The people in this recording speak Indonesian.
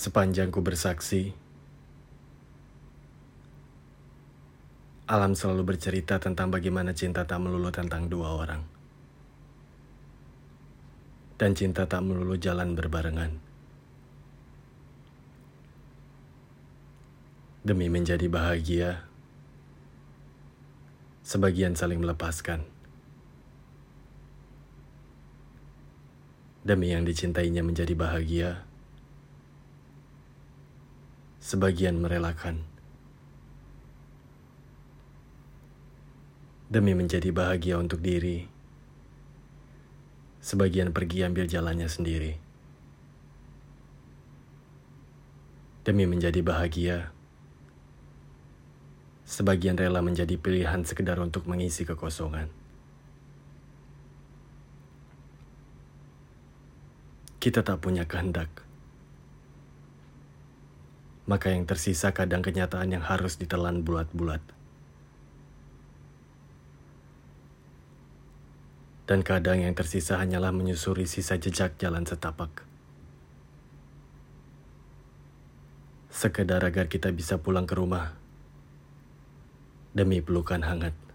Sepanjang ku bersaksi, alam selalu bercerita tentang bagaimana cinta tak melulu tentang dua orang. Dan cinta tak melulu jalan berbarengan. Demi menjadi bahagia, sebagian saling melepaskan. Demi yang dicintainya menjadi bahagia, sebagian merelakan. Demi menjadi bahagia untuk diri, sebagian pergi ambil jalannya sendiri. Demi menjadi bahagia, sebagian rela menjadi pilihan sekedar untuk mengisi kekosongan. Kita tak punya kehendak maka yang tersisa kadang kenyataan yang harus ditelan bulat-bulat. Dan kadang yang tersisa hanyalah menyusuri sisa jejak jalan setapak. Sekedar agar kita bisa pulang ke rumah demi pelukan hangat.